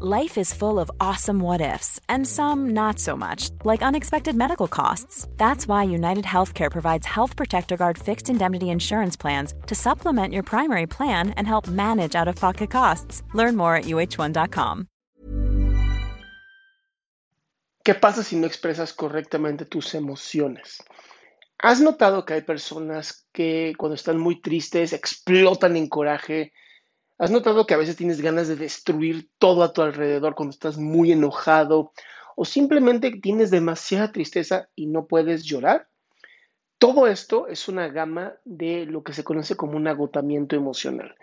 Life is full of awesome what ifs, and some not so much, like unexpected medical costs. That's why United Healthcare provides Health Protector Guard fixed indemnity insurance plans to supplement your primary plan and help manage out of pocket costs. Learn more at uh1.com. ¿Qué pasa si no expresas correctamente tus emociones? ¿Has notado que hay personas que cuando están muy tristes explotan en coraje? ¿Has notado que a veces tienes ganas de destruir todo a tu alrededor cuando estás muy enojado? ¿O simplemente tienes demasiada tristeza y no puedes llorar? Todo esto es una gama de lo que se conoce como un agotamiento emocional.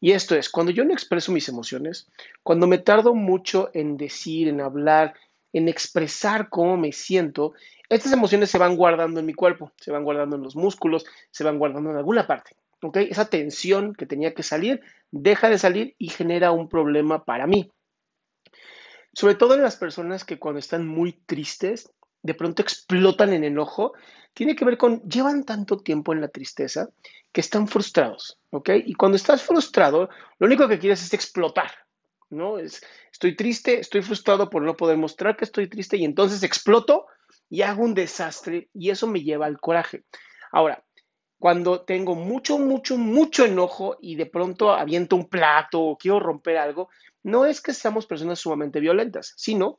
Y esto es, cuando yo no expreso mis emociones, cuando me tardo mucho en decir, en hablar, en expresar cómo me siento, estas emociones se van guardando en mi cuerpo, se van guardando en los músculos, se van guardando en alguna parte. ¿Ok? Esa tensión que tenía que salir deja de salir y genera un problema para mí. Sobre todo en las personas que cuando están muy tristes, de pronto explotan en enojo, tiene que ver con, llevan tanto tiempo en la tristeza que están frustrados, ¿ok? Y cuando estás frustrado, lo único que quieres es explotar, ¿no? Es, estoy triste, estoy frustrado por no poder mostrar que estoy triste y entonces exploto y hago un desastre y eso me lleva al coraje. Ahora, cuando tengo mucho, mucho, mucho enojo y de pronto aviento un plato o quiero romper algo, no es que seamos personas sumamente violentas, sino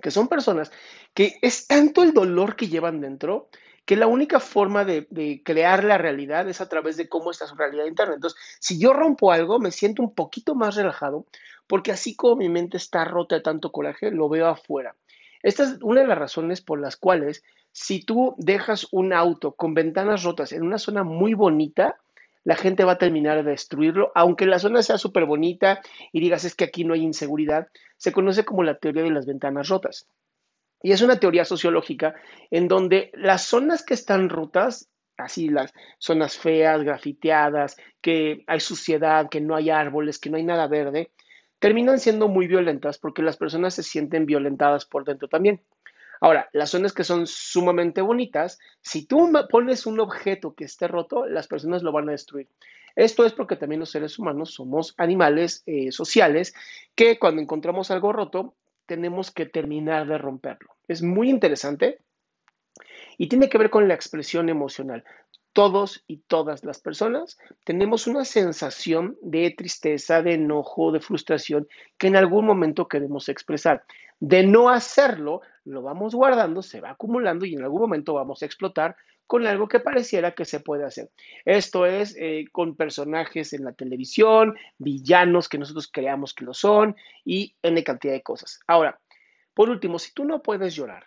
que son personas que es tanto el dolor que llevan dentro que la única forma de, crear la realidad es a través de cómo está su realidad interna. Entonces, si yo rompo algo, me siento un poquito más relajado, porque así como mi mente está rota de tanto coraje, lo veo afuera. Esta es una de las razones por las cuales si tú dejas un auto con ventanas rotas en una zona muy bonita, la gente va a terminar de destruirlo, aunque la zona sea súper bonita y digas es que aquí no hay inseguridad, se conoce como la teoría de las ventanas rotas. Y es una teoría sociológica en donde las zonas que están rotas, así las zonas feas, grafiteadas, que hay suciedad, que no hay árboles, que no hay nada verde, terminan siendo muy violentas porque las personas se sienten violentadas por dentro también. Ahora, las zonas que son sumamente bonitas, si tú pones un objeto que esté roto, las personas lo van a destruir. Esto es porque también los seres humanos somos animales eh, sociales que cuando encontramos algo roto, tenemos que terminar de romperlo. Es muy interesante y tiene que ver con la expresión emocional todos y todas las personas tenemos una sensación de tristeza, de enojo, de frustración que en algún momento queremos expresar. De no hacerlo, lo vamos guardando, se va acumulando y en algún momento vamos a explotar con algo que pareciera que se puede hacer. Esto es eh, con personajes en la televisión, villanos que nosotros creamos que lo son y en cantidad de cosas. Ahora, por último, si tú no puedes llorar,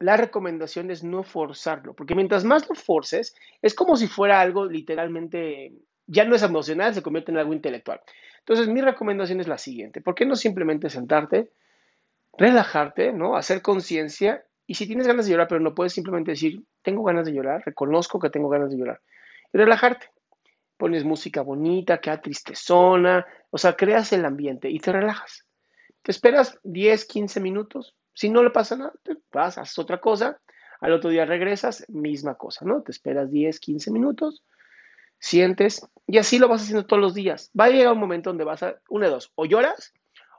la recomendación es no forzarlo, porque mientras más lo forces, es como si fuera algo literalmente, ya no es emocional, se convierte en algo intelectual. Entonces, mi recomendación es la siguiente, ¿por qué no simplemente sentarte, relajarte, ¿no? Hacer conciencia y si tienes ganas de llorar, pero no puedes simplemente decir, tengo ganas de llorar, reconozco que tengo ganas de llorar, y relajarte. Pones música bonita, queda tristezona, o sea, creas el ambiente y te relajas. Te esperas 10, 15 minutos, si no le pasa nada, te vas, haces otra cosa, al otro día regresas, misma cosa, ¿no? Te esperas 10, 15 minutos, sientes, y así lo vas haciendo todos los días. Va a llegar un momento donde vas a, una de dos, o lloras,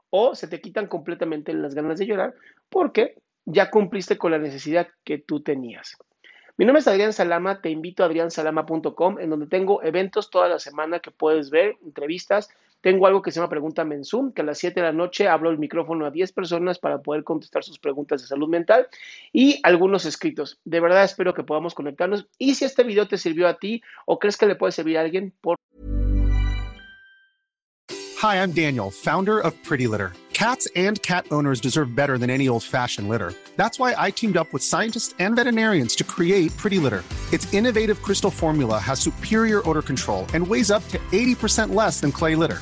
o se te quitan completamente las ganas de llorar, porque ya cumpliste con la necesidad que tú tenías. Mi nombre es Adrián Salama, te invito a adriansalama.com, en donde tengo eventos toda la semana que puedes ver, entrevistas, tengo algo que se llama Pregúntame en Zoom, que a las 7 de la noche hablo el micrófono a 10 personas para poder contestar sus preguntas de salud mental y algunos escritos. De verdad espero que podamos conectarnos. Y si este video te sirvió a ti o crees que le puede servir a alguien, por Hi, I'm Daniel, founder of Pretty Litter. Cats and cat owners deserve better than any old fashioned litter. That's why I teamed up with scientists and veterinarians to create Pretty Litter. Its innovative crystal formula has superior odor control and weighs up to 80% less than clay litter.